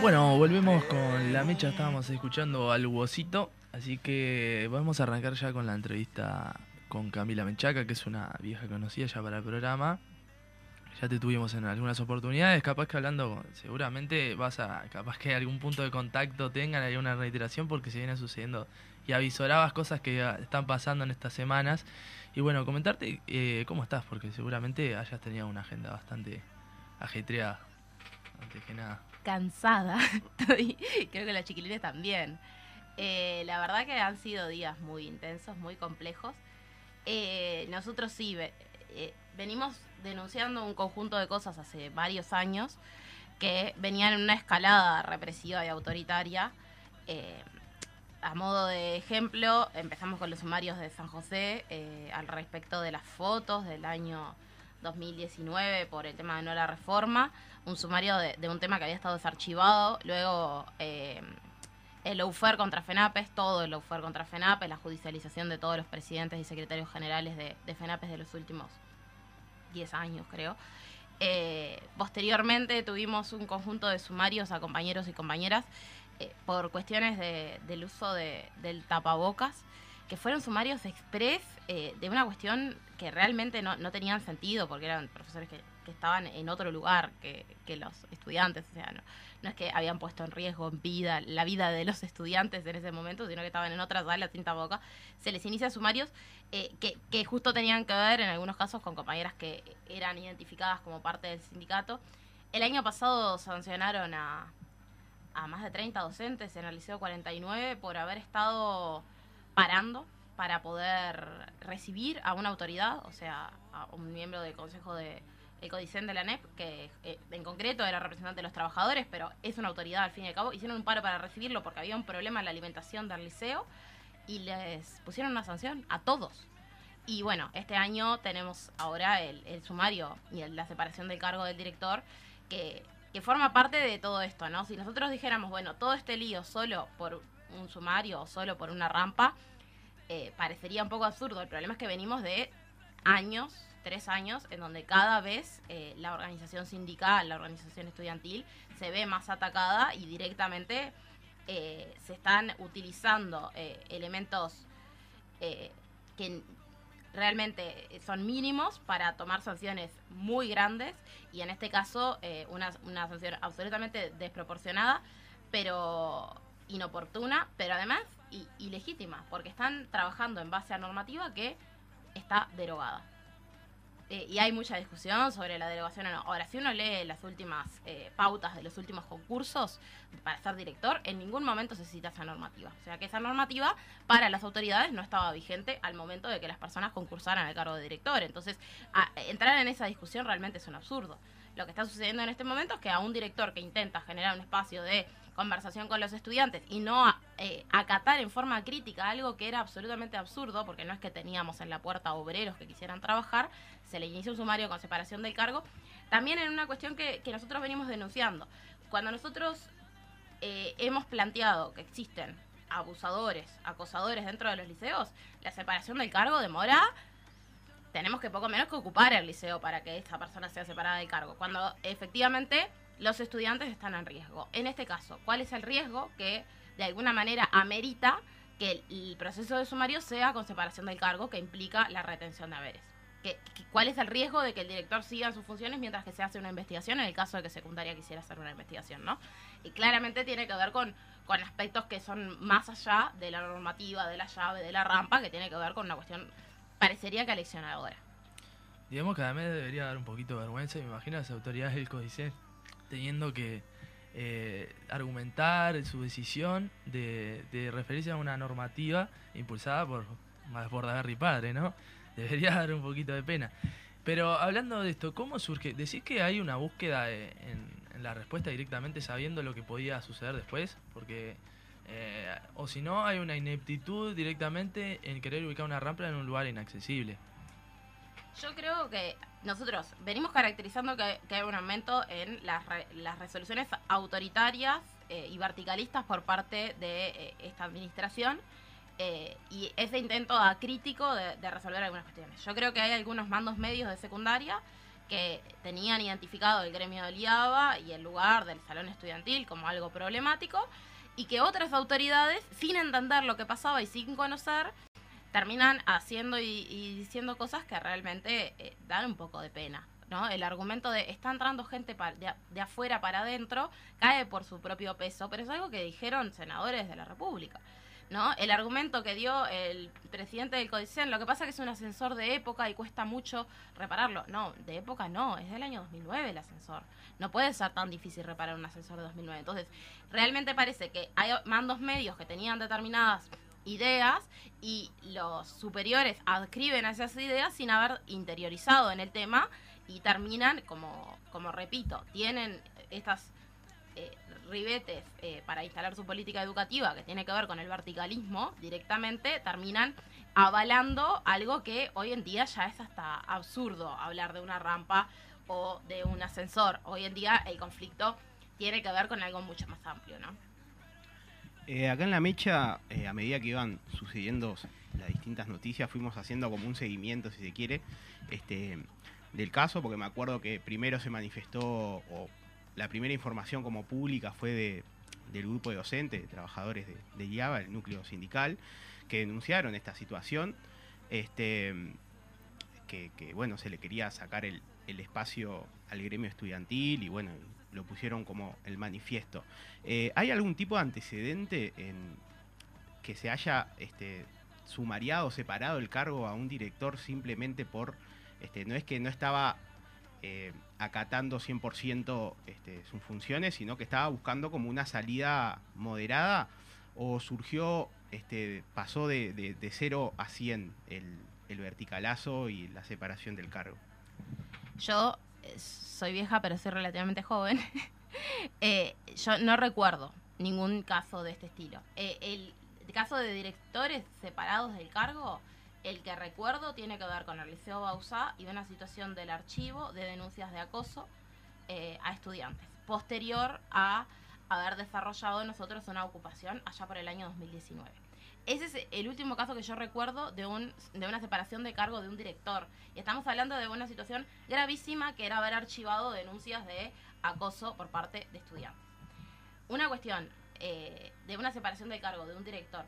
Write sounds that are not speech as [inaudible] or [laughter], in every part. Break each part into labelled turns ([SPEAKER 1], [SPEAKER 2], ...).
[SPEAKER 1] Bueno, volvemos con la mecha, estábamos escuchando al Huesito, así que vamos a arrancar ya con la entrevista con Camila Menchaca, que es una vieja conocida ya para el programa. Ya te tuvimos en algunas oportunidades, capaz que hablando, seguramente vas a, capaz que algún punto de contacto tengan, alguna reiteración, porque se viene sucediendo y avisorabas cosas que están pasando en estas semanas. Y bueno, comentarte eh, cómo estás, porque seguramente hayas tenido una agenda bastante ajetreada, antes que nada.
[SPEAKER 2] Cansada, [laughs] estoy, creo que las chiquilines también. Eh, la verdad que han sido días muy intensos, muy complejos. Eh, nosotros sí, venimos denunciando un conjunto de cosas hace varios años que venían en una escalada represiva y autoritaria a modo de ejemplo, empezamos con los sumarios de San José eh, al respecto de las fotos del año 2019 por el tema de no la reforma, un sumario de, un tema que había estado desarchivado, luego eh, el UFER contra FENAPES, todo el UFER contra FENAPES, la judicialización de todos los presidentes y secretarios generales de, FENAPES de los últimos 10 años, creo. Eh, posteriormente tuvimos un conjunto de sumarios a compañeros y compañeras eh, por cuestiones de, del uso de, del tapabocas, que fueron sumarios express eh, de una cuestión que realmente no, no, tenían sentido, porque eran profesores que, estaban en otro lugar que, los estudiantes, o sea, no, no es que habían puesto en riesgo en vida la vida de los estudiantes en ese momento, sino que estaban en otra sala sin tapabocas, se les inicia sumarios eh, que, que justo tenían que ver en algunos casos con compañeras que eran identificadas como parte del sindicato. El año pasado sancionaron a, a más de 30 docentes en el Liceo 49 por haber estado parando para poder recibir a una autoridad, o sea, a un miembro del Consejo de el Codicen de la NEP, que eh, en concreto era representante de los trabajadores, pero es una autoridad al fin y al cabo, hicieron un paro para recibirlo porque había un problema en la alimentación del liceo y les pusieron una sanción a todos. Y bueno, este año tenemos ahora el, el sumario y la separación del cargo del director, que forma parte de todo esto, ¿no? Si nosotros dijéramos, bueno, todo este lío solo por un sumario o solo por una rampa, eh, parecería un poco absurdo. El problema es que venimos de años, tres años, en donde cada vez eh, la organización sindical, la organización estudiantil, se ve más atacada y directamente eh, se están utilizando elementos que realmente son mínimos para tomar sanciones muy grandes y en este caso una, una sanción absolutamente desproporcionada, pero inoportuna, pero además ilegítima, porque están trabajando en base a normativa que está derogada. Eh, y hay mucha discusión sobre la derogación o no. Ahora, si uno lee las últimas eh, pautas de los últimos concursos para ser director, en ningún momento se cita esa normativa. O sea que esa normativa para las autoridades no estaba vigente al momento de que las personas concursaran al cargo de director. Entonces, entrar en esa discusión realmente es un absurdo. Lo que está sucediendo en este momento es que a un director que intenta generar un espacio de conversación con los estudiantes y no eh, acatar en forma crítica algo que era absolutamente absurdo, porque no es que teníamos en la puerta obreros que quisieran trabajar, se le inicia un sumario con separación del cargo, también en una cuestión que, nosotros venimos denunciando. Cuando nosotros eh, hemos planteado que existen abusadores, acosadores dentro de los liceos, la separación del cargo demora tenemos que poco menos que ocupar el liceo para que esta persona sea separada del cargo. Cuando efectivamente los estudiantes están en riesgo. En este caso, ¿cuál es el riesgo que de alguna manera amerita que el, proceso de sumario sea con separación del cargo que implica la retención de haberes? ¿Qué, cuál es el riesgo de que el director siga en sus funciones mientras que se hace una investigación en el caso de que secundaria quisiera hacer una investigación, ¿no? Y claramente tiene que ver con, con aspectos que son más allá de la normativa, de la llave, de la rampa, que tiene que ver con una cuestión, parecería que aleccionadora.
[SPEAKER 1] Digamos que además debería dar un poquito de vergüenza, me imagino, las autoridades del CODICET teniendo que eh, argumentar su decisión de, de, referirse a una normativa impulsada por, por David Padre, ¿no? [laughs] Debería dar un poquito de pena. Pero hablando de esto, ¿cómo surge? ¿Decís que hay una búsqueda en, la respuesta directamente sabiendo lo que podía suceder después? Porque, eh, o si no, hay una ineptitud directamente en querer ubicar una rampa en un lugar inaccesible.
[SPEAKER 2] Yo creo que nosotros venimos caracterizando que, hay un aumento en las, las resoluciones autoritarias eh, y verticalistas por parte de eh, esta administración eh, y ese intento crítico de, resolver algunas cuestiones. Yo creo que hay algunos mandos medios de secundaria que tenían identificado el gremio de Liaba y el lugar del salón estudiantil como algo problemático y que otras autoridades, sin entender lo que pasaba y sin conocer, terminan haciendo y, diciendo cosas que realmente eh, dan un poco de pena. ¿no? El argumento de está entrando gente de, de, afuera para adentro cae por su propio peso, pero es algo que dijeron senadores de la República. ¿no? El argumento que dio el presidente del Codicen, lo que pasa es que es un ascensor de época y cuesta mucho repararlo. No, de época no, es del año 2009 el ascensor. No puede ser tan difícil reparar un ascensor de 2009. Entonces, realmente parece que hay mandos medios que tenían determinadas ideas y los superiores adscriben a esas ideas sin haber interiorizado en el tema y terminan, como, como repito, tienen estas eh, ribetes eh, para instalar su política educativa que tiene que ver con el verticalismo directamente, terminan avalando algo que hoy en día ya es hasta absurdo hablar de una rampa o de un ascensor. Hoy en día el conflicto tiene que ver con algo mucho más amplio, ¿no?
[SPEAKER 3] Eh, acá en la mecha, a medida que iban sucediendo las distintas noticias, fuimos haciendo como un seguimiento, si se quiere, este, del caso, porque me acuerdo que primero se manifestó, o la primera información como pública fue de, del grupo de docentes, de trabajadores de, de IABA, el núcleo sindical, que denunciaron esta situación, este, que, bueno, se le quería sacar el, espacio al gremio estudiantil y bueno, lo pusieron como el manifiesto. Eh, ¿Hay algún tipo de antecedente en que se haya este, sumariado, separado el cargo a un director simplemente por, este, no es que no estaba eh, acatando 100% este, sus funciones, sino que estaba buscando como una salida moderada o surgió, este, pasó de, de, 0 a 100 el, el, verticalazo y la separación del cargo.
[SPEAKER 2] Yo soy vieja, pero soy relativamente joven. [laughs] Eh, yo no recuerdo ningún caso de este estilo. el caso de directores separados del cargo el que recuerdo tiene que ver con el Liceo Bausá y una situación del archivo de denuncias de acoso eh, a estudiantes, posterior a haber desarrollado nosotros una ocupación allá por el año 2019. Ese es el último caso que yo recuerdo de, un, de una separación de cargo de un director. Y estamos hablando de una situación gravísima que era haber archivado denuncias de acoso por parte de estudiantes. Una cuestión eh, de una separación de cargo de un director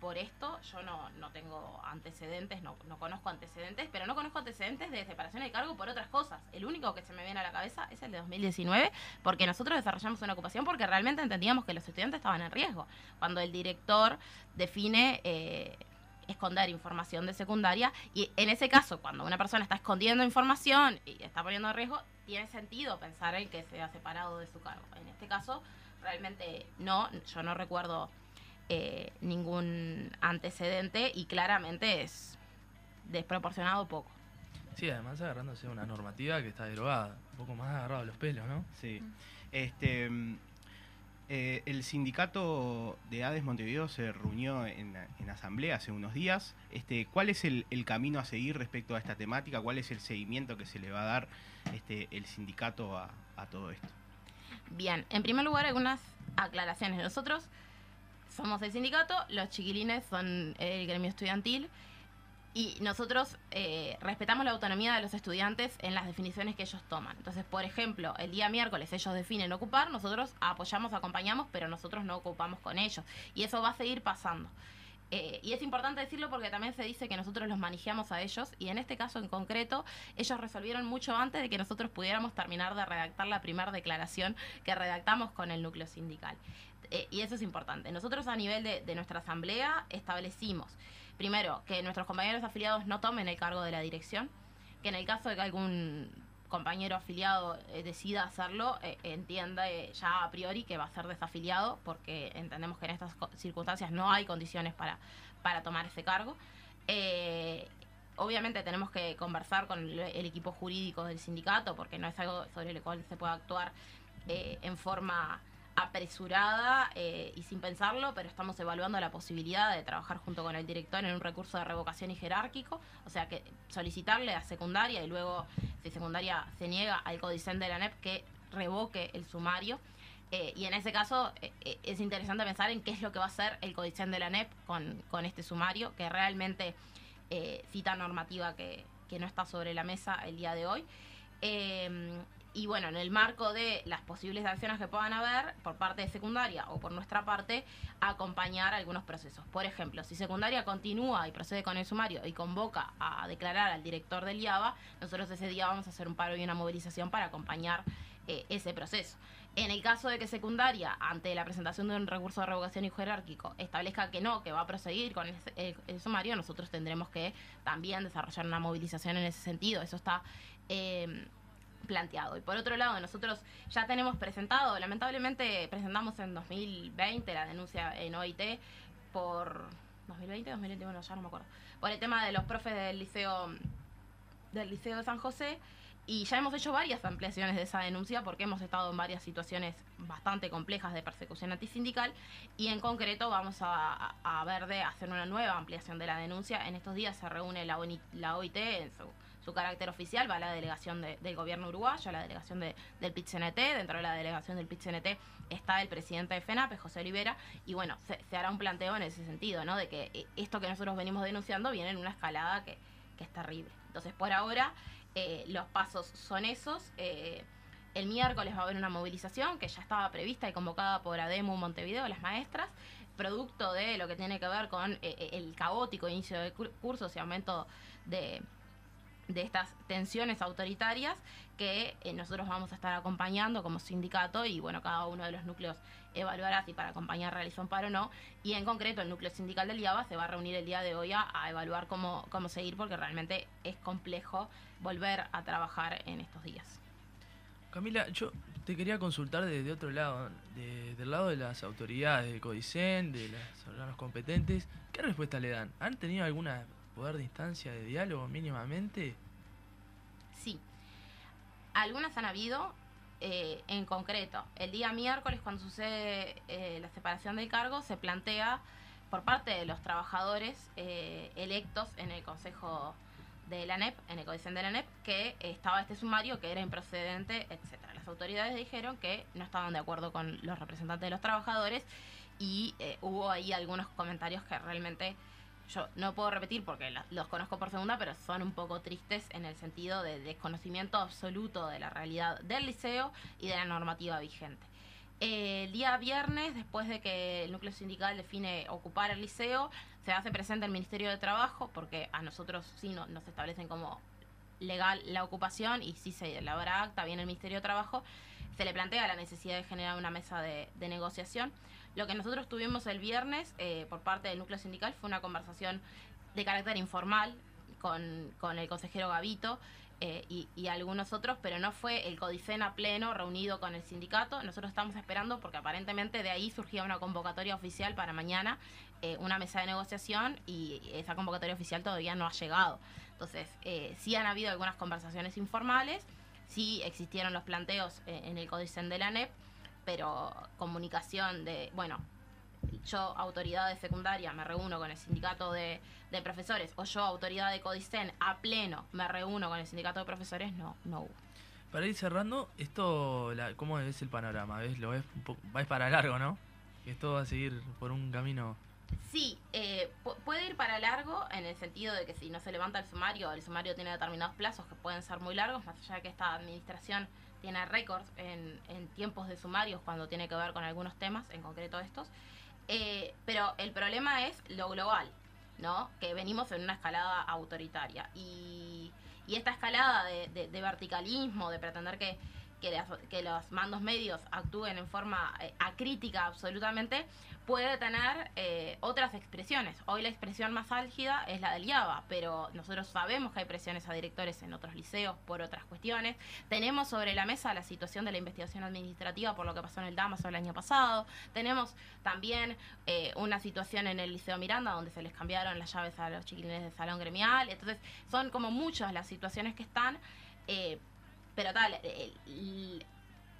[SPEAKER 2] por esto. Yo no, no tengo antecedentes, no, no, conozco antecedentes, pero no conozco antecedentes de separación de cargo por otras cosas. El único que se me viene a la cabeza es el de 2019, porque nosotros desarrollamos una ocupación porque realmente entendíamos que los estudiantes estaban en riesgo. Cuando el director define... Eh, esconder información de secundaria y en ese caso cuando una persona está escondiendo información y está poniendo en riesgo tiene sentido pensar en que se ha separado de su cargo en este caso realmente no yo no recuerdo eh, ningún antecedente y claramente es desproporcionado poco.
[SPEAKER 1] Sí, además agarrándose una normativa que está derogada, un poco más agarrado a los pelos, ¿no?
[SPEAKER 3] Sí. Este, eh, el sindicato de ADES Montevideo se reunió en, asamblea hace unos días. Este, ¿Cuál es el, camino a seguir respecto a esta temática? ¿Cuál es el seguimiento que se le va a dar este, el sindicato a, a todo esto?
[SPEAKER 2] Bien, en primer lugar algunas aclaraciones. Nosotros somos el sindicato, los chiquilines son el gremio estudiantil y nosotros eh, respetamos la autonomía de los estudiantes en las definiciones que ellos toman. Entonces, por ejemplo, el día miércoles ellos definen ocupar, nosotros apoyamos, acompañamos, pero nosotros no ocupamos con ellos. Y eso va a seguir pasando. Eh, y es importante decirlo porque también se dice que nosotros los manejamos a ellos y en este caso en concreto ellos resolvieron mucho antes de que nosotros pudiéramos terminar de redactar la primera declaración que redactamos con el núcleo sindical. Eh, y eso es importante. Nosotros a nivel de, nuestra asamblea establecimos, primero, que nuestros compañeros afiliados no tomen el cargo de la dirección, que en el caso de que algún compañero afiliado eh, decida hacerlo, eh, entienda ya a priori que va a ser desafiliado, porque entendemos que en estas circunstancias no hay condiciones para, para tomar ese cargo. obviamente tenemos que conversar con el, el, equipo jurídico del sindicato, porque no es algo sobre el cual se pueda actuar en forma apresurada eh, y sin pensarlo, pero estamos evaluando la posibilidad de trabajar junto con el director en un recurso de revocación y jerárquico, o sea que solicitarle a secundaria y luego, si secundaria se niega al codicen de la NEP, que revoque el sumario. Eh, y en ese caso eh, es interesante pensar en qué es lo que va a hacer el codicen de la NEP con, con este sumario, que realmente cita normativa que, que no está sobre la mesa el día de hoy. Y bueno, en el marco de las posibles acciones que puedan haber por parte de secundaria o por nuestra parte, acompañar algunos procesos. Por ejemplo, si secundaria continúa y procede con el sumario y convoca a declarar al director del IABA, nosotros ese día vamos a hacer un paro y una movilización para acompañar eh, ese proceso. En el caso de que secundaria, ante la presentación de un recurso de revocación y jerárquico, establezca que no, que va a proseguir con el, sumario, nosotros tendremos que también desarrollar una movilización en ese sentido. Eso está eh, planteado. Y por otro lado, nosotros ya tenemos presentado, lamentablemente presentamos en 2020 la denuncia en OIT por 2020, 2021, ya no me acuerdo, por el tema de los profes del liceo del liceo de San José y ya hemos hecho varias ampliaciones de esa denuncia porque hemos estado en varias situaciones bastante complejas de persecución antisindical y en concreto vamos a, ver de hacer una nueva ampliación de la denuncia. En estos días se reúne la, OIT en su su carácter oficial va a la delegación del gobierno uruguayo, a la delegación del PIT-CNT. Dentro de la delegación del PIT-CNT está el presidente de FENAPE, José Olivera, y bueno, se, hará un planteo en ese sentido, ¿no? De que eh, esto que nosotros venimos denunciando viene en una escalada que, es terrible. Entonces, por ahora, eh, los pasos son esos. Eh, el miércoles va a haber una movilización que ya estaba prevista y convocada por ADEMU Montevideo, las maestras, producto de lo que tiene que ver con el caótico inicio de cursos y aumento de, de estas tensiones autoritarias que eh, nosotros vamos a estar acompañando como sindicato y bueno, cada uno de los núcleos evaluará si para acompañar realiza un paro o no y en concreto el núcleo sindical del IABA se va a reunir el día de hoy a, evaluar cómo, cómo seguir porque realmente es complejo volver a trabajar en estos días.
[SPEAKER 1] Camila, yo te quería consultar desde otro lado, del lado de las autoridades, del CODICEN, de los órganos competentes, ¿qué respuesta le dan? ¿Han tenido alguna poder de instancia de diálogo mínimamente?
[SPEAKER 2] Sí. Algunas han habido, eh, en concreto, el día miércoles cuando sucede eh, la separación del cargo, se plantea por parte de los trabajadores eh, electos en el Consejo de la ANEP, en el Códice de la ANEP, que estaba este sumario que era improcedente, etcétera. Las autoridades dijeron que no estaban de acuerdo con los representantes de los trabajadores y hubo ahí algunos comentarios que realmente yo no puedo repetir porque los conozco por segunda, pero son un poco tristes en el sentido de desconocimiento absoluto de la realidad del liceo y de la normativa vigente. el día viernes, después de que el núcleo sindical define ocupar el liceo, se hace presente el Ministerio de Trabajo, porque a nosotros sí no, nos establecen como legal la ocupación y sí se elabora acta, viene el Ministerio de Trabajo, se le plantea la necesidad de generar una mesa de negociación lo que nosotros tuvimos el viernes eh, por parte del núcleo sindical fue una conversación de carácter informal con, con el consejero Gavito eh, y, algunos otros, pero no fue el Codicena pleno reunido con el sindicato. Nosotros estamos esperando porque aparentemente de ahí surgía una convocatoria oficial para mañana, eh, una mesa de negociación y esa convocatoria oficial todavía no ha llegado. Entonces, sí han habido algunas conversaciones informales, sí existieron los planteos en el Codicen de la NEP pero comunicación de, bueno, yo autoridad de secundaria me reúno con el sindicato de, profesores o yo autoridad de Codicen a pleno me reúno con el sindicato de profesores, no, no hubo.
[SPEAKER 1] Para ir cerrando, esto, la, ¿cómo es el panorama? ¿Ves? Lo ves un poco, va para largo, ¿no? Que esto va a seguir por un camino...
[SPEAKER 2] Sí, eh, puede ir para largo en el sentido de que si no se levanta el sumario, el sumario tiene determinados plazos que pueden ser muy largos, más allá de que esta administración tiene récords en, tiempos de sumarios cuando tiene que ver con algunos temas, en concreto estos. Eh, pero el problema es lo global, ¿no? Que venimos en una escalada autoritaria. Y, esta escalada de, verticalismo, de pretender que, que, los mandos medios actúen en forma eh, acrítica absolutamente, puede tener eh, otras expresiones. Hoy la expresión más álgida es la del IABA, pero nosotros sabemos que hay presiones a directores en otros liceos por otras cuestiones. Tenemos sobre la mesa la situación de la investigación administrativa por lo que pasó en el Damaso el año pasado. Tenemos también eh, una situación en el Liceo Miranda donde se les cambiaron las llaves a los chiquilines del salón gremial. Entonces son como muchas las situaciones que están. Eh, pero tal, el,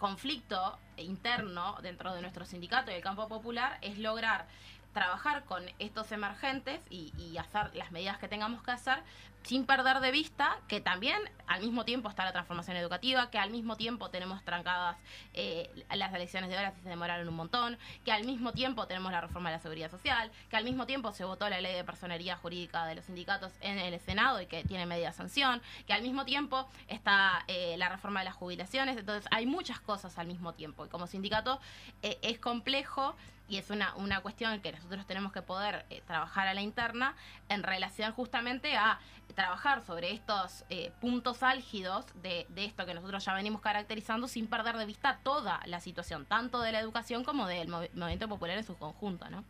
[SPEAKER 2] conflicto interno dentro de nuestro sindicato y el campo popular es lograr trabajar con estos emergentes y, hacer las medidas que tengamos que hacer sin perder de vista que también al mismo tiempo está la transformación educativa, que al mismo tiempo tenemos trancadas eh, las elecciones de horas y se demoraron un montón, que al mismo tiempo tenemos la reforma de la seguridad social, que al mismo tiempo se votó la ley de personería jurídica de los sindicatos en el Senado y que tiene media sanción, que al mismo tiempo está eh, la reforma de las jubilaciones, entonces hay muchas cosas al mismo tiempo y como sindicato eh, es complejo y es una, una cuestión que nosotros tenemos que poder eh, trabajar a la interna en relación justamente a trabajar sobre estos eh, puntos álgidos de, de, esto que nosotros ya venimos caracterizando sin perder de vista toda la situación, tanto de la educación como del movi movimiento popular en su conjunto, ¿no?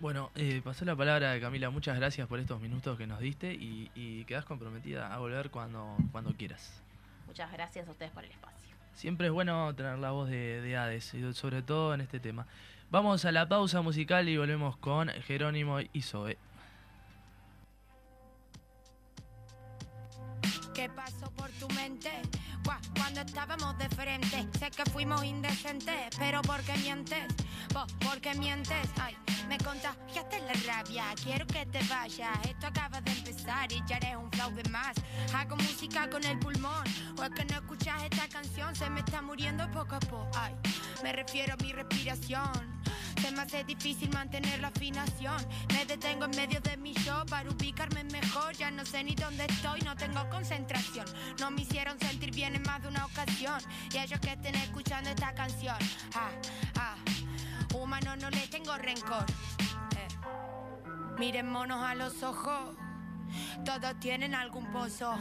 [SPEAKER 1] Bueno, eh, pasó la palabra de Camila, muchas gracias por estos minutos que nos diste y, y quedas comprometida a volver cuando, cuando quieras.
[SPEAKER 2] Muchas gracias a ustedes por el espacio.
[SPEAKER 1] Siempre es bueno tener la voz de, de Hades, sobre todo en este tema. Vamos a la pausa musical y volvemos con Jerónimo y Zoe.
[SPEAKER 4] ¿Qué pasó por tu mente? Cuando estábamos de frente, sé que fuimos indecentes, pero ¿por qué mientes? ¿Vos por qué mientes? Ay, me contagiaste la rabia, quiero que te vayas. Esto acaba de empezar y ya eres un flow de más. Hago música con el pulmón, o es que no escuchas esta canción, se me está muriendo poco a poco. Ay, me refiero a mi respiración. Se me hace difícil mantener la afinación. Me detengo en medio de mi show para ubicarme mejor. Ya no sé ni dónde estoy, no tengo concentración. No me hicieron sentir bien en más de una ocasión. Y ellos que estén escuchando esta canción. Ah, ah. Humano no le tengo rencor. Eh. Miren monos a los ojos. Todos tienen algún pozo.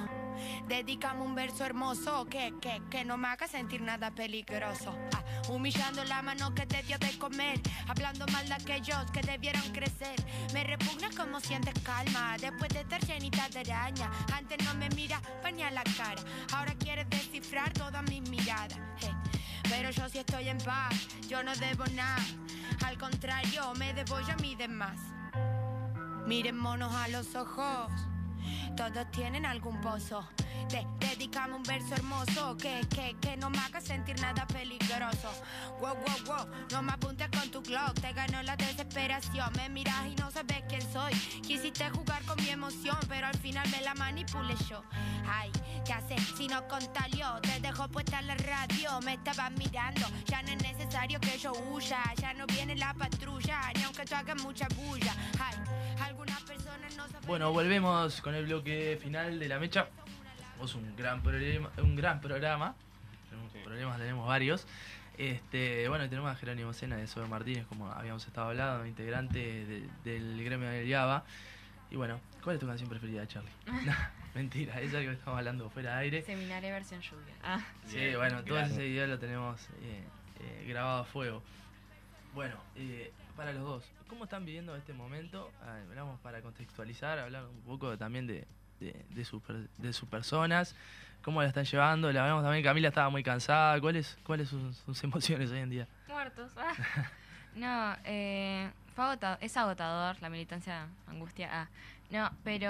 [SPEAKER 4] Dedícame un verso hermoso que, que, que no me haga sentir nada peligroso. Ah, humillando la mano que te dio de comer. Hablando mal de aquellos que debieron crecer. Me repugna como sientes calma. Después de estar llenita de araña. Antes no me mira ni a la cara. Ahora quieres descifrar todas mis miradas. Pero yo sí estoy en paz. Yo no debo nada. Al contrario, me debo yo a mí demás. Miren monos a los ojos. Todos tienen algún pozo. Te dedicamos un verso hermoso que, que, que no me haga sentir nada peligroso. Wow, wow, wow, no me apuntes con tu clock. Te ganó la desesperación. Me miras y no sabes quién soy. Quisiste jugar con mi emoción, pero al final me la manipulé yo. Ay, ¿qué haces si no contalio? Te dejo puesta la radio. Me estabas mirando. Ya no es necesario que yo huya. Ya no viene la patrulla. Ni aunque tú hagas mucha bulla. Ay, algunas personas.
[SPEAKER 1] Bueno, volvemos con el bloque final de la mecha. Tenemos un gran problema, un gran programa. Tenemos
[SPEAKER 3] Sí.
[SPEAKER 1] problemas, tenemos varios. Este, bueno, tenemos a Jerónimo Sena de Sober Martínez, como habíamos estado hablando, integrante de- del gremio del Yaba. Y bueno, ¿cuál es tu canción preferida, Charlie? [laughs] [laughs] No, mentira, es algo que estamos hablando fuera de aire.
[SPEAKER 5] Seminario versión lluvia. Ah,
[SPEAKER 1] Sí,
[SPEAKER 3] Bien,
[SPEAKER 1] bueno, todo ese video lo tenemos eh, eh, grabado a fuego. Bueno, eh, para los dos, ¿cómo están viviendo este momento? Ah, hablamos para contextualizar, hablar un poco también de, de, de sus de sus personas, cómo la están llevando. La hablamos también, Camila estaba muy cansada. ¿Cuáles cuáles sus, sus [laughs] emociones hoy en día?
[SPEAKER 5] muertos. Ah. [laughs] No, eh, fue agota- es agotador la militancia, angustia. Ah. No, pero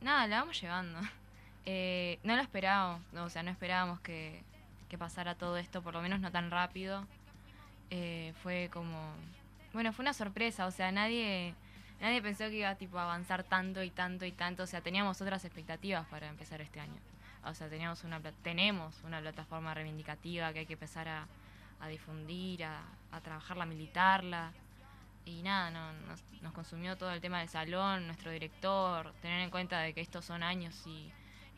[SPEAKER 5] nada, la vamos llevando. [laughs] Eh, no lo esperábamos, no, o sea, no esperábamos que, que pasara todo esto, por lo menos no tan rápido. Eh, fue como, bueno, fue una sorpresa, o sea, nadie, nadie pensó que iba tipo, a avanzar tanto y tanto y tanto, o sea, teníamos otras expectativas para empezar este año. O sea, teníamos una, tenemos una plataforma reivindicativa que hay que empezar a, difundir, a, a trabajarla, a militarla. Y nada, no, nos, nos consumió todo el tema del salón, nuestro director, tener en cuenta de que estos son años y,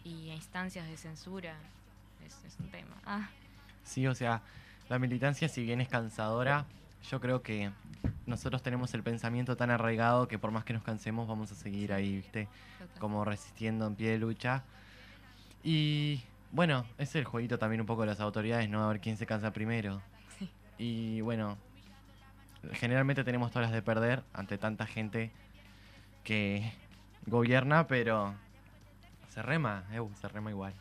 [SPEAKER 5] instancias de censura, es, es un tema. Ah,
[SPEAKER 6] Sí, o sea, la militancia si bien es cansadora, yo creo que nosotros tenemos el pensamiento tan arraigado que por más que nos cansemos vamos a seguir ahí, ¿viste? Como resistiendo en pie de lucha. Y bueno, es el jueguito también un poco de las autoridades, ¿no? A ver quién se cansa primero.
[SPEAKER 5] Sí.
[SPEAKER 6] Y bueno, generalmente tenemos todas las de perder ante tanta gente que gobierna, pero se rema, eh, se rema igual.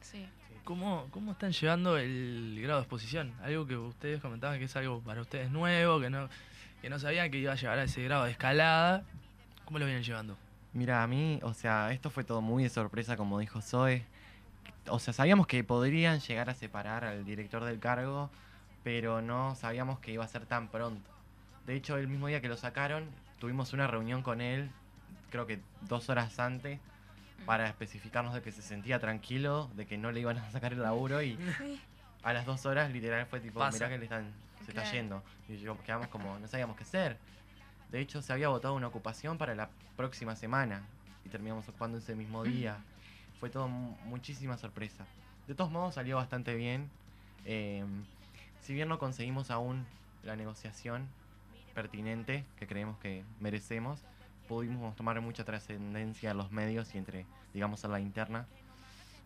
[SPEAKER 5] Sí.
[SPEAKER 1] ¿Cómo, ¿Cómo están llevando el grado de exposición? Algo que ustedes comentaban que es algo para ustedes nuevo, que no, que no sabían que iba a llegar a ese grado de escalada. ¿Cómo lo vienen llevando?
[SPEAKER 6] Mira, a mí, o sea, esto fue todo muy de sorpresa, como dijo Zoe. O sea, sabíamos que podrían llegar a separar al director del cargo, pero no sabíamos que iba a ser tan pronto. De hecho, el mismo día que lo sacaron, tuvimos una reunión con él, creo que dos horas antes, para especificarnos de que se sentía tranquilo, de que no le iban a sacar el laburo y a las dos horas literal fue tipo,
[SPEAKER 1] Pasa.
[SPEAKER 6] mirá que le están, se está
[SPEAKER 5] Claro.
[SPEAKER 6] yendo. Y yo quedamos como, no sabíamos qué hacer. De hecho, se había votado una ocupación para la próxima semana y terminamos ocupando ese mismo día. Fue todo mu- muchísima sorpresa. De todos modos salió bastante bien. Eh, si bien no conseguimos aún la negociación pertinente que creemos que merecemos, pudimos tomar mucha trascendencia en los medios y entre, digamos, en la interna.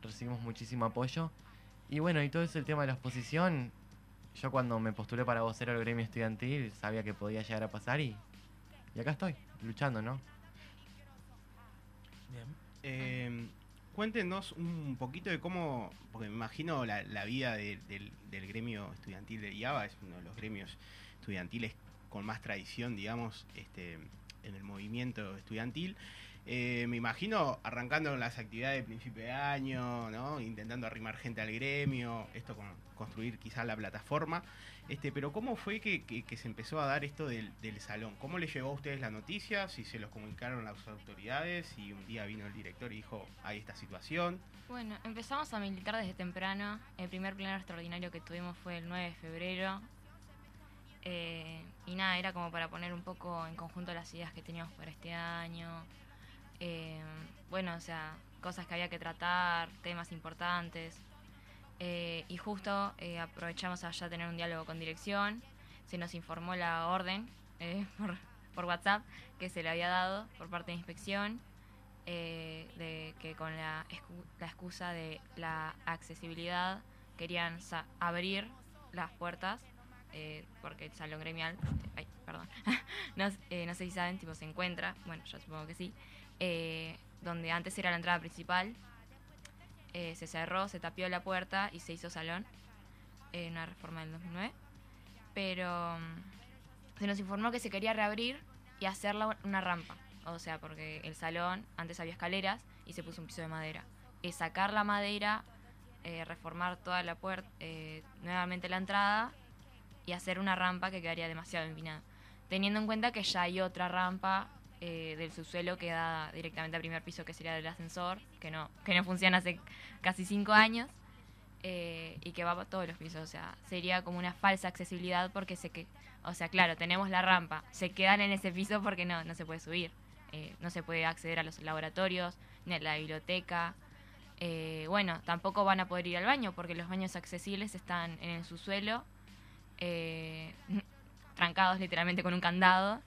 [SPEAKER 6] Recibimos muchísimo apoyo. Y bueno, y todo ese tema de la exposición, yo cuando me postulé para vocero del gremio estudiantil sabía que podía llegar a pasar y, y acá estoy, luchando, ¿no?
[SPEAKER 1] Bien.
[SPEAKER 3] Eh, cuéntenos un poquito de cómo, porque me imagino la, la vida de- del, del gremio estudiantil de IABA es uno de los gremios estudiantiles con más tradición, digamos, este, en el movimiento estudiantil. Eh, me imagino arrancando con las actividades de principio de año, ¿no? intentando arrimar gente al gremio, esto con construir quizás la plataforma. Este, pero ¿cómo fue que, que- se empezó a dar esto del, del salón? ¿Cómo le llegó a ustedes la noticia? Si se los comunicaron las autoridades y un día vino el director y dijo, hay esta situación.
[SPEAKER 5] Bueno, empezamos a militar desde temprano. El primer pleno extraordinario que tuvimos fue el 9 de febrero. Eh, era como para poner un poco en conjunto las ideas que teníamos para este año. Eh, bueno, o sea, cosas que había que tratar, temas importantes. Eh, y justo eh, aprovechamos a ya tener un diálogo con dirección. Se nos informó la orden eh, [laughs] por, por WhatsApp que se le había dado por parte de inspección de que con la, la excusa de la accesibilidad querían abrir las puertas eh, porque el salón gremial, ay, perdón, [laughs] no, eh, no sé si saben, tipo se encuentra, bueno, yo supongo que sí, eh, donde antes era la entrada principal, eh, se cerró, se tapió la puerta y se hizo salón, en una reforma del 2009, pero mm, se nos informó que se quería reabrir y hacerla una rampa. O sea, porque el salón antes había escaleras y se puso un piso de madera. Sacar la madera, eh, reformar toda la puerta, eh, nuevamente la entrada y hacer una rampa que quedaría demasiado empinada. Teniendo en cuenta que ya hay otra rampa eh, del subsuelo que da directamente al primer piso, que sería del ascensor, que no, que no funciona hace casi cinco años. eh, y que va por todos los pisos, o sea, sería como una falsa accesibilidad porque se que, o sea, claro, tenemos la rampa, se quedan en ese piso porque no, no se puede subir, eh, no se puede acceder a los laboratorios, ni a la biblioteca, eh, bueno, tampoco van a poder ir al baño porque los baños accesibles están en el subsuelo, eh, trancados literalmente con un candado,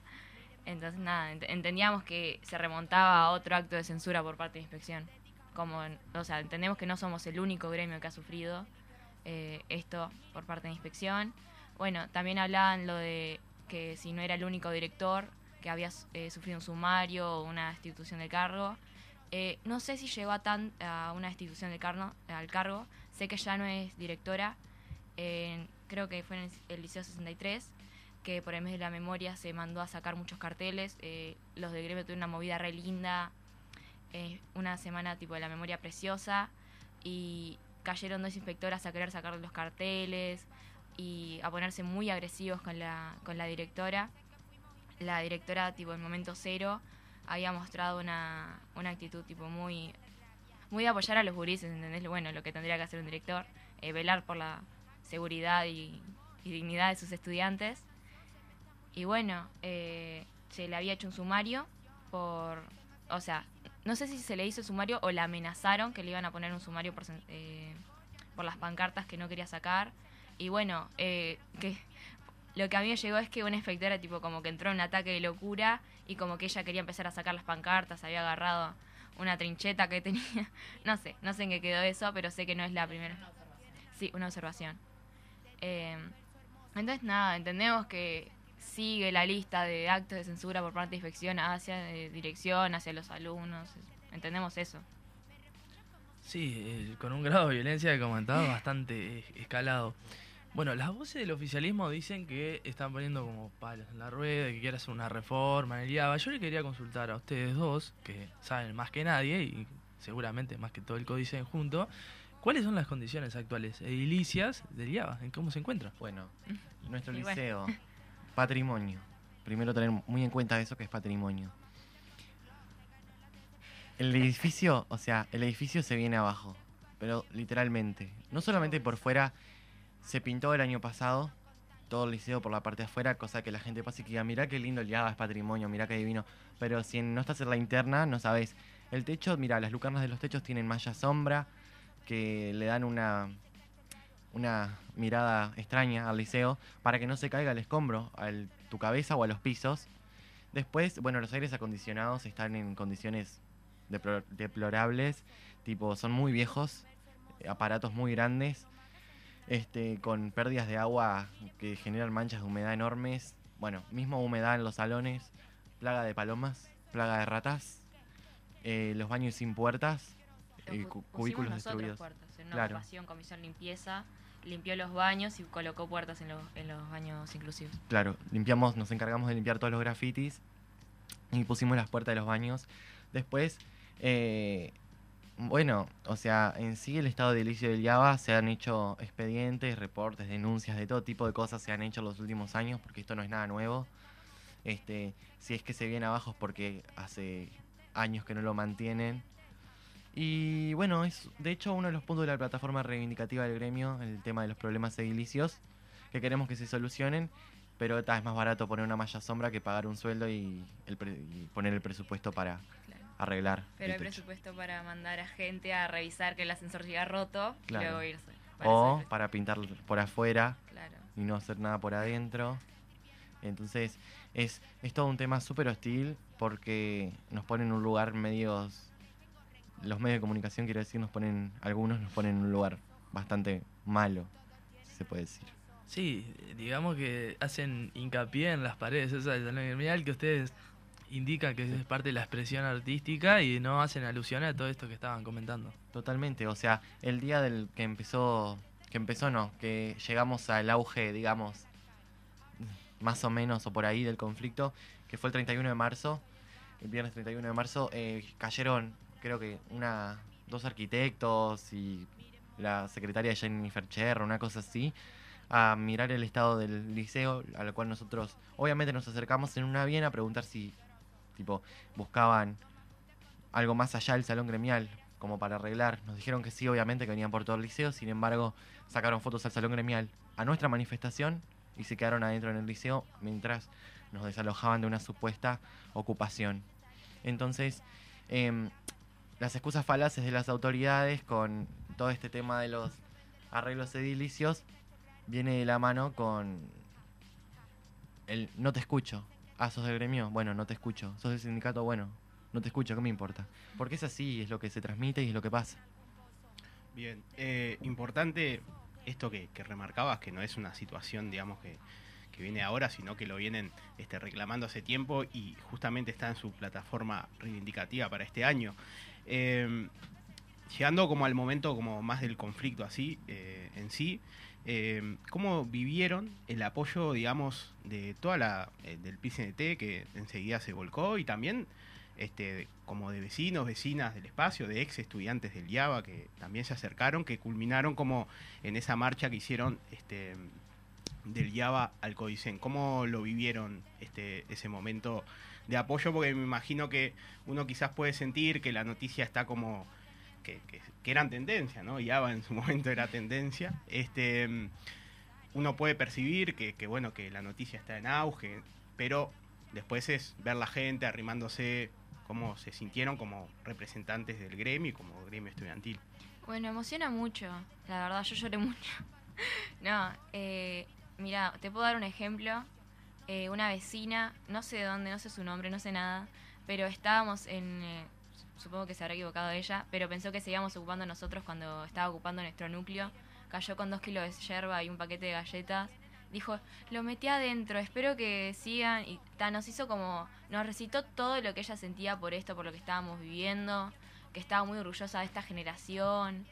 [SPEAKER 5] entonces nada, ent- entendíamos que se remontaba a otro acto de censura por parte de inspección, como, o sea, entendemos que no somos el único gremio que ha sufrido eh, esto por parte de inspección. Bueno, también hablaban lo de que si no era el único director que había eh, sufrido un sumario o una institución de cargo. No sé si llegó a, tan, a una institución de cargo, al cargo. Sé que ya no es directora. Creo que fue en el, el Liceo 63, que por el mes de la memoria se mandó a sacar muchos carteles. eh, los de gremio tuvieron una movida re linda. eh, una semana tipo de la memoria preciosa. Y cayeron dos inspectoras a querer sacar los carteles y a ponerse muy agresivos con la, con la directora. La directora, tipo, en momento cero, había mostrado una, una actitud, tipo, muy, muy de apoyar a los gurises, ¿entendés? Bueno, lo que tendría que hacer un director, eh, velar por la seguridad y, dignidad de sus estudiantes. Y bueno, eh, se le había hecho un sumario por, o sea, no sé si se le hizo el sumario o la amenazaron que le iban a poner un sumario por, eh, por las pancartas que no quería sacar. Y bueno, eh, que lo que a mí me llegó es que una inspectora tipo como que entró en un ataque de locura y como que ella quería empezar a sacar las pancartas, había agarrado una trincheta que [laughs] tenía. No sé, no sé en qué quedó eso, pero sé que no es la primera. Sí, una observación. Eh, entonces nada, entendemos que sigue la lista de actos de censura por parte de inspección hacia eh, dirección, hacia los alumnos. Entendemos eso.
[SPEAKER 1] Sí, eh, con un grado de violencia que comentaba bastante escalado. Bueno, las voces del oficialismo dicen que están poniendo como palos en la rueda, que quiere hacer una reforma en el IABA. Yo le quería consultar a ustedes dos, que saben más que nadie y seguramente más que todo el códice junto, ¿cuáles son las condiciones actuales edilicias del IABA? ¿En cómo se encuentra?
[SPEAKER 6] Bueno, [laughs] nuestro
[SPEAKER 5] bueno.
[SPEAKER 6] liceo, patrimonio. Primero tener muy en cuenta eso que es patrimonio. El edificio, o sea, el edificio se viene abajo, pero literalmente. No solamente por fuera, se pintó el año pasado todo el liceo por la parte de afuera, cosa que la gente pase y que diga, mirá qué lindo el Yaba, es patrimonio, mirá qué divino. Pero si no estás en la interna, no sabes. El techo, mira, las lucarnas de los techos tienen malla sombra, que le dan una, una mirada extraña al liceo, para que no se caiga el escombro a tu cabeza o a los pisos. Después, bueno, los aires acondicionados están en condiciones deplo- deplorables, tipo, son muy viejos, aparatos muy grandes, este, con pérdidas de agua que generan manchas de humedad enormes. Bueno, mismo humedad en los salones, plaga de palomas, plaga de ratas, eh, los baños sin puertas, eh, cu- cubículos destruidos.
[SPEAKER 5] puertas. En una
[SPEAKER 6] Claro.
[SPEAKER 5] ocupación, comisión limpieza, limpió los baños y colocó puertas en los, en los baños inclusivos.
[SPEAKER 6] Claro, limpiamos, nos encargamos de limpiar todos los grafitis y pusimos las puertas de los baños. Después, eh, bueno, o sea, en sí el estado de edilicio del Java se han hecho expedientes, reportes, denuncias, de todo tipo de cosas se han hecho en los últimos años, porque esto no es nada nuevo. Este, si es que se viene abajo es porque hace años que no lo mantienen. Y bueno, es de hecho uno de los puntos de la plataforma reivindicativa del gremio, el tema de los problemas edilicios, que queremos que se solucionen, pero ta, es más barato poner una malla sombra que pagar un sueldo y, el pre- y poner el presupuesto para
[SPEAKER 5] Claro.
[SPEAKER 6] arreglar.
[SPEAKER 5] Pero
[SPEAKER 6] el
[SPEAKER 5] hay presupuesto para mandar a gente a revisar que el ascensor siga roto
[SPEAKER 6] Claro.
[SPEAKER 5] y luego irse. Para
[SPEAKER 6] O para pintar por afuera
[SPEAKER 5] Claro.
[SPEAKER 6] y no hacer nada por adentro. Entonces es, es todo un tema súper hostil porque nos ponen en un lugar medios... Los medios de comunicación, quiero decir, nos ponen, algunos nos ponen en un lugar bastante malo, si se puede decir.
[SPEAKER 1] Sí, digamos que hacen hincapié en las paredes esas del salón gremial que ustedes indican que es parte de la expresión artística y no hacen alusión a todo esto que estaban comentando.
[SPEAKER 6] Totalmente, o sea, el día del que empezó, que empezó no, que llegamos al auge, digamos, más o menos o por ahí del conflicto, que fue el 31 de marzo, el viernes 31 de marzo, eh, cayeron, creo que una, dos arquitectos y la secretaria Jennifer Cherro, una cosa así, a mirar el estado del liceo, a lo cual nosotros obviamente nos acercamos en una bien a preguntar si, tipo, buscaban algo más allá del salón gremial, como para arreglar. Nos dijeron que sí, obviamente, que venían por todo el liceo, sin embargo, sacaron fotos al salón gremial a nuestra manifestación y se quedaron adentro en el liceo mientras nos desalojaban de una supuesta ocupación. Entonces, em, las excusas falaces de las autoridades con todo este tema de los arreglos edilicios viene de la mano con el no te escucho. Ah, sos del gremio, bueno, no te escucho. Sos del sindicato, bueno, no te escucho, ¿qué me importa? Porque es así, es lo que se transmite y es lo que pasa.
[SPEAKER 3] Bien, eh, importante esto que, que remarcabas, que no es una situación, digamos, que, que viene ahora, sino que lo vienen este, reclamando hace tiempo y justamente está en su plataforma reivindicativa para este año. Eh, llegando como al momento como más del conflicto así, eh, en sí, eh, ¿cómo vivieron el apoyo, digamos, de toda la, eh, del PCNT que enseguida se volcó y también este, como de vecinos, vecinas del espacio, de ex estudiantes del IABA que también se acercaron, que culminaron como en esa marcha que hicieron este, del IABA al Codicen. ¿Cómo lo vivieron este, ese momento de apoyo? Porque me imagino que uno quizás puede sentir que la noticia está como que, eran tendencia, ¿no? IABA en su [laughs] momento era tendencia. Este, uno puede percibir que, que, bueno, que la noticia está en auge, pero después es ver la gente arrimándose, cómo se sintieron como representantes del gremio y como gremio estudiantil.
[SPEAKER 5] Bueno, emociona mucho. La verdad, yo lloré [laughs] mucho. no, eh, mira, te puedo dar un ejemplo. Eh, una vecina, no sé de dónde, no sé su nombre, no sé nada, pero estábamos en. eh, supongo que se habrá equivocado ella, pero pensó que seguíamos ocupando nosotros cuando estaba ocupando nuestro núcleo. Cayó con dos kilos de yerba y un paquete de galletas. Dijo, lo metí adentro, espero que sigan. Y ta, nos hizo como. Nos recitó todo lo que ella sentía por esto, por lo que estábamos viviendo. Que estaba muy orgullosa de esta generación.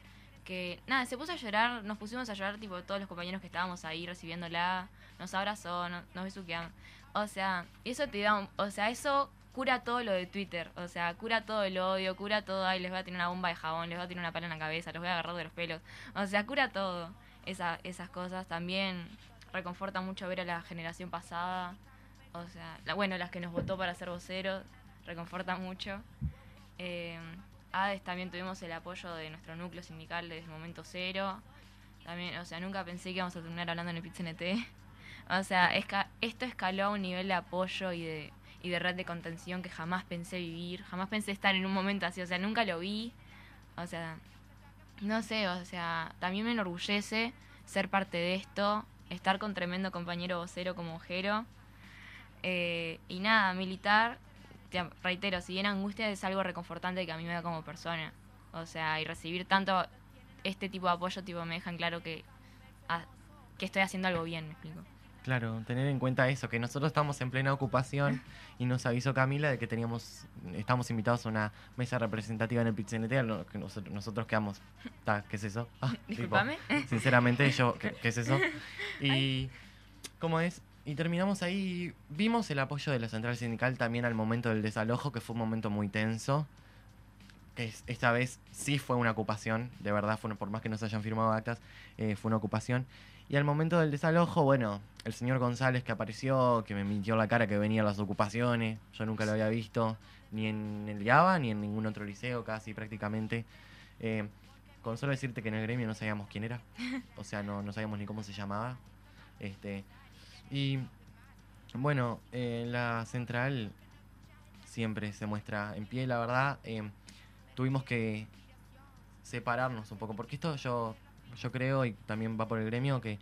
[SPEAKER 5] Que nada, se puso a llorar. Nos pusimos a llorar, tipo, todos los compañeros que estábamos ahí recibiéndola. Nos abrazó, no- nos besuqueamos. O sea, eso te da. un- o sea, eso cura todo lo de Twitter. O sea, cura todo el odio, cura todo. Ay, les voy a tirar una bomba de jabón, les voy a tirar una pala en la cabeza, los voy a agarrar de los pelos. O sea, cura todo. Esa, esas cosas también reconforta mucho ver a la generación pasada. O sea, la- bueno, las que nos votó para ser voceros, reconforta mucho. Eh, ADES también tuvimos el apoyo de nuestro núcleo sindical desde el momento cero. También, o sea, nunca pensé que íbamos a terminar hablando en el PITCNT. O sea, esca- esto escaló a un nivel de apoyo y de, y de red de contención que jamás pensé vivir. Jamás pensé estar en un momento así. O sea, nunca lo vi. O sea, no sé, o sea, también me enorgullece ser parte de esto, estar con tremendo compañero vocero como Ojero. Eh, y nada, militar, te reitero, si bien angustia es algo reconfortante que a mí me da como persona. O sea, y recibir tanto este tipo de apoyo, tipo, me dejan claro que, que estoy haciendo algo bien, me explico.
[SPEAKER 6] Claro, tener en cuenta eso, que nosotros estamos en plena ocupación y nos avisó Camila de que teníamos, estamos invitados a una mesa representativa en el PITCNT, a lo que nosotros, nosotros quedamos, ¿qué es eso? Ah, [laughs] tipo,
[SPEAKER 5] Disculpame.
[SPEAKER 6] sinceramente, yo, ¿qué, qué es eso? [laughs] Y, ¿cómo es? Y terminamos ahí, vimos el apoyo de la central sindical también al momento del desalojo, que fue un momento muy tenso. Esta vez sí fue una ocupación, de verdad, fue, por más que no se hayan firmado actas, eh, fue una ocupación. Y al momento del desalojo, bueno, el señor González que apareció, que me mintió la cara que venía a las ocupaciones, yo nunca lo había visto, ni en el IABA, ni en ningún otro liceo, casi prácticamente. Eh, con solo decirte que en el gremio no sabíamos quién era, o sea, no, no sabíamos ni cómo se llamaba. Este, y bueno, eh, la central siempre se muestra en pie, la verdad. eh, tuvimos que separarnos un poco, porque esto yo, yo creo, y también va por el gremio, que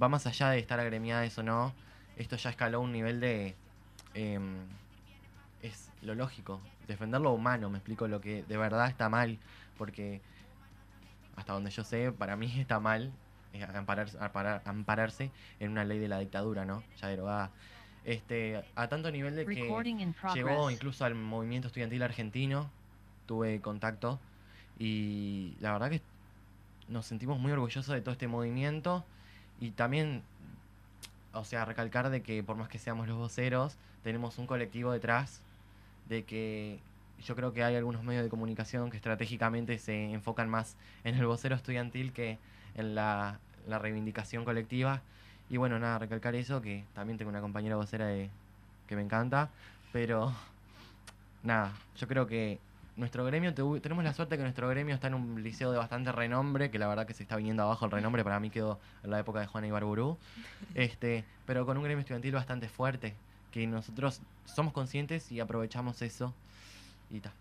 [SPEAKER 6] va más allá de estar agremiadas o no, esto ya escaló un nivel de... em, es lo lógico, defender lo humano, me explico, lo que de verdad está mal, porque hasta donde yo sé, para mí [laughs] está mal eh, ampararse, amparar- ampararse en una ley de la dictadura, ¿no? Ya derogada. Este, a tanto nivel de que llegó incluso al movimiento estudiantil argentino, tuve contacto y la verdad que nos sentimos muy orgullosos de todo este movimiento y también, o sea, recalcar de que por más que seamos los voceros, tenemos un colectivo detrás de que yo creo que hay algunos medios de comunicación que estratégicamente se enfocan más en el vocero estudiantil que en la, la reivindicación colectiva. Y bueno, nada, recalcar eso, que también tengo una compañera vocera de, que me encanta, pero nada, yo creo que nuestro gremio, tenemos la suerte que nuestro gremio está en un liceo de bastante renombre, que la verdad que se está viniendo abajo el renombre, para mí quedó en la época de Juana Ibarburú, [laughs] este, pero con un gremio estudiantil bastante fuerte, que nosotros somos conscientes y aprovechamos eso y ta.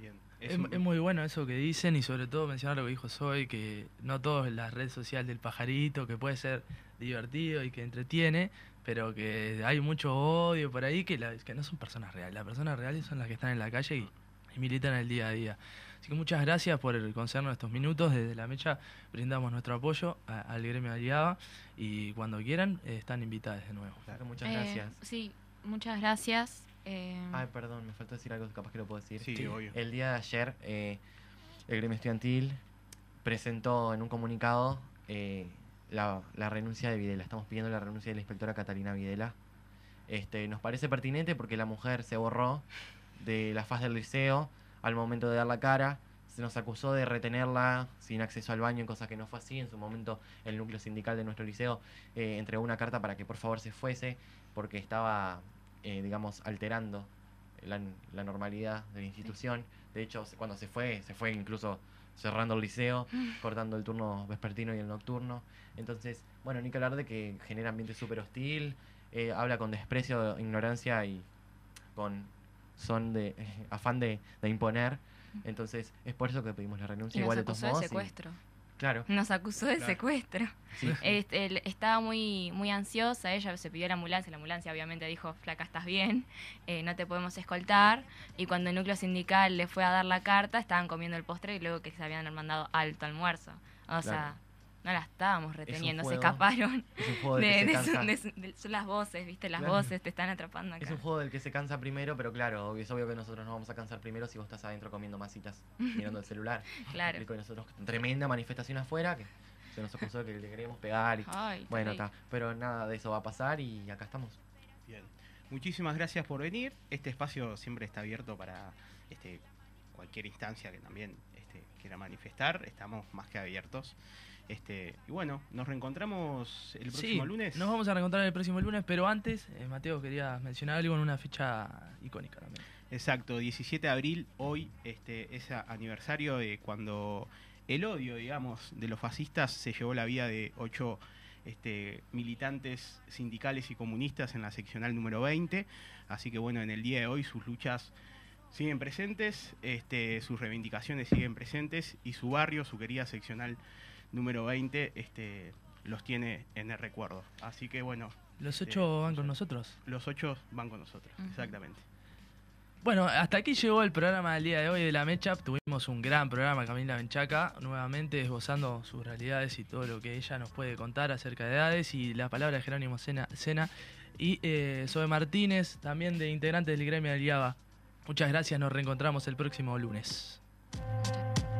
[SPEAKER 3] Bien.
[SPEAKER 1] Es,
[SPEAKER 3] Es un-
[SPEAKER 1] es muy bueno eso que dicen y sobre todo mencionar lo que dijo Soy, que no todo es la red social del pajarito, que puede ser divertido y que entretiene, pero que hay mucho odio por ahí que, la- que no son personas reales. Las personas reales son las que están en la calle y, y militan el día a día. Así que muchas gracias por concedernos estos minutos. Desde la mecha brindamos nuestro apoyo a- al gremio aliado y cuando quieran eh, están invitadas de nuevo.
[SPEAKER 6] Muchas
[SPEAKER 5] Eh,
[SPEAKER 6] gracias.
[SPEAKER 5] Sí, muchas gracias. Eh,
[SPEAKER 6] Ay, perdón, me faltó decir algo que capaz que lo puedo decir.
[SPEAKER 3] Sí, obvio.
[SPEAKER 6] El día de ayer, eh, el gremio estudiantil presentó en un comunicado eh, la, la renuncia de Videla. Estamos pidiendo la renuncia de la inspectora Catalina Videla. Este, nos parece pertinente porque la mujer se borró de la faz del liceo al momento de dar la cara. Se nos acusó de retenerla sin acceso al baño, cosa que no fue así. En su momento, el núcleo sindical de nuestro liceo eh, entregó una carta para que por favor se fuese porque estaba, eh, digamos, alterando la, la normalidad de la institución. De hecho, cuando se fue, se fue incluso cerrando el liceo, [laughs] cortando el turno vespertino y el nocturno. Entonces, bueno, ni que hablar de que genera ambiente súper hostil, eh, habla con desprecio, ignorancia y con son de afán de, de imponer. Entonces, es por eso que pedimos la renuncia
[SPEAKER 5] y nos
[SPEAKER 6] igual de todos
[SPEAKER 5] acusó de
[SPEAKER 6] y-
[SPEAKER 5] secuestro.
[SPEAKER 6] claro,
[SPEAKER 5] Nos acusó de
[SPEAKER 3] Claro.
[SPEAKER 5] secuestro.
[SPEAKER 6] sí. [laughs]
[SPEAKER 5] Este, estaba muy, muy ansiosa, ella se pidió la ambulancia, la ambulancia obviamente dijo, flaca, estás bien, eh, no te podemos escoltar. Y cuando el núcleo sindical le fue a dar la carta, estaban comiendo el postre y luego que se habían mandado alto almuerzo. O sea, no la estábamos reteniendo, se
[SPEAKER 6] juego
[SPEAKER 5] escaparon.
[SPEAKER 6] Es un juego del [laughs]
[SPEAKER 5] De,
[SPEAKER 6] que se
[SPEAKER 5] de-
[SPEAKER 6] cansa.
[SPEAKER 5] de- de- son las voces, ¿viste? Las
[SPEAKER 6] Claro.
[SPEAKER 5] voces te están atrapando acá.
[SPEAKER 6] Es un juego del que se cansa primero, pero claro, es obvio que nosotros nos vamos a cansar primero si vos estás adentro comiendo masitas, mirando el celular. [laughs]
[SPEAKER 5] Claro.
[SPEAKER 6] Y nosotros tremenda manifestación afuera que se nos acusó de que le queríamos pegar y
[SPEAKER 5] Ay,
[SPEAKER 6] bueno, está, pero nada de eso va a pasar y acá estamos.
[SPEAKER 3] Bien. Muchísimas gracias por venir. Este espacio siempre está abierto para este, cualquier instancia que también este, quiera manifestar. Estamos más que abiertos. Este, y bueno, nos reencontramos el próximo
[SPEAKER 1] Sí,
[SPEAKER 3] lunes.
[SPEAKER 1] Nos vamos a reencontrar el próximo lunes, pero antes, eh, Mateo, quería mencionar algo en una fecha icónica también.
[SPEAKER 3] Exacto, 17 de abril, hoy este, es aniversario de cuando el odio, digamos, de los fascistas se llevó la vida de ocho este, militantes sindicales y comunistas en la seccional número 20. Así que bueno, en el día de hoy sus luchas siguen presentes, este, sus reivindicaciones siguen presentes y su barrio, su querida seccional número 20, este, los tiene en el recuerdo. Así que bueno,
[SPEAKER 1] Los
[SPEAKER 3] Eh,
[SPEAKER 1] ocho van con nosotros.
[SPEAKER 3] los ocho van con nosotros, exactamente.
[SPEAKER 1] Bueno, hasta aquí llegó el programa del día de hoy de la Mecha. Tuvimos un gran programa, Camila Benchaca, nuevamente esbozando sus realidades y todo lo que ella nos puede contar acerca de edades y la palabra de Jerónimo Sena, Sena y eh, Zoe Martínez, también de integrantes del gremio del IABA. Muchas gracias, nos reencontramos el próximo lunes.
[SPEAKER 5] Muchas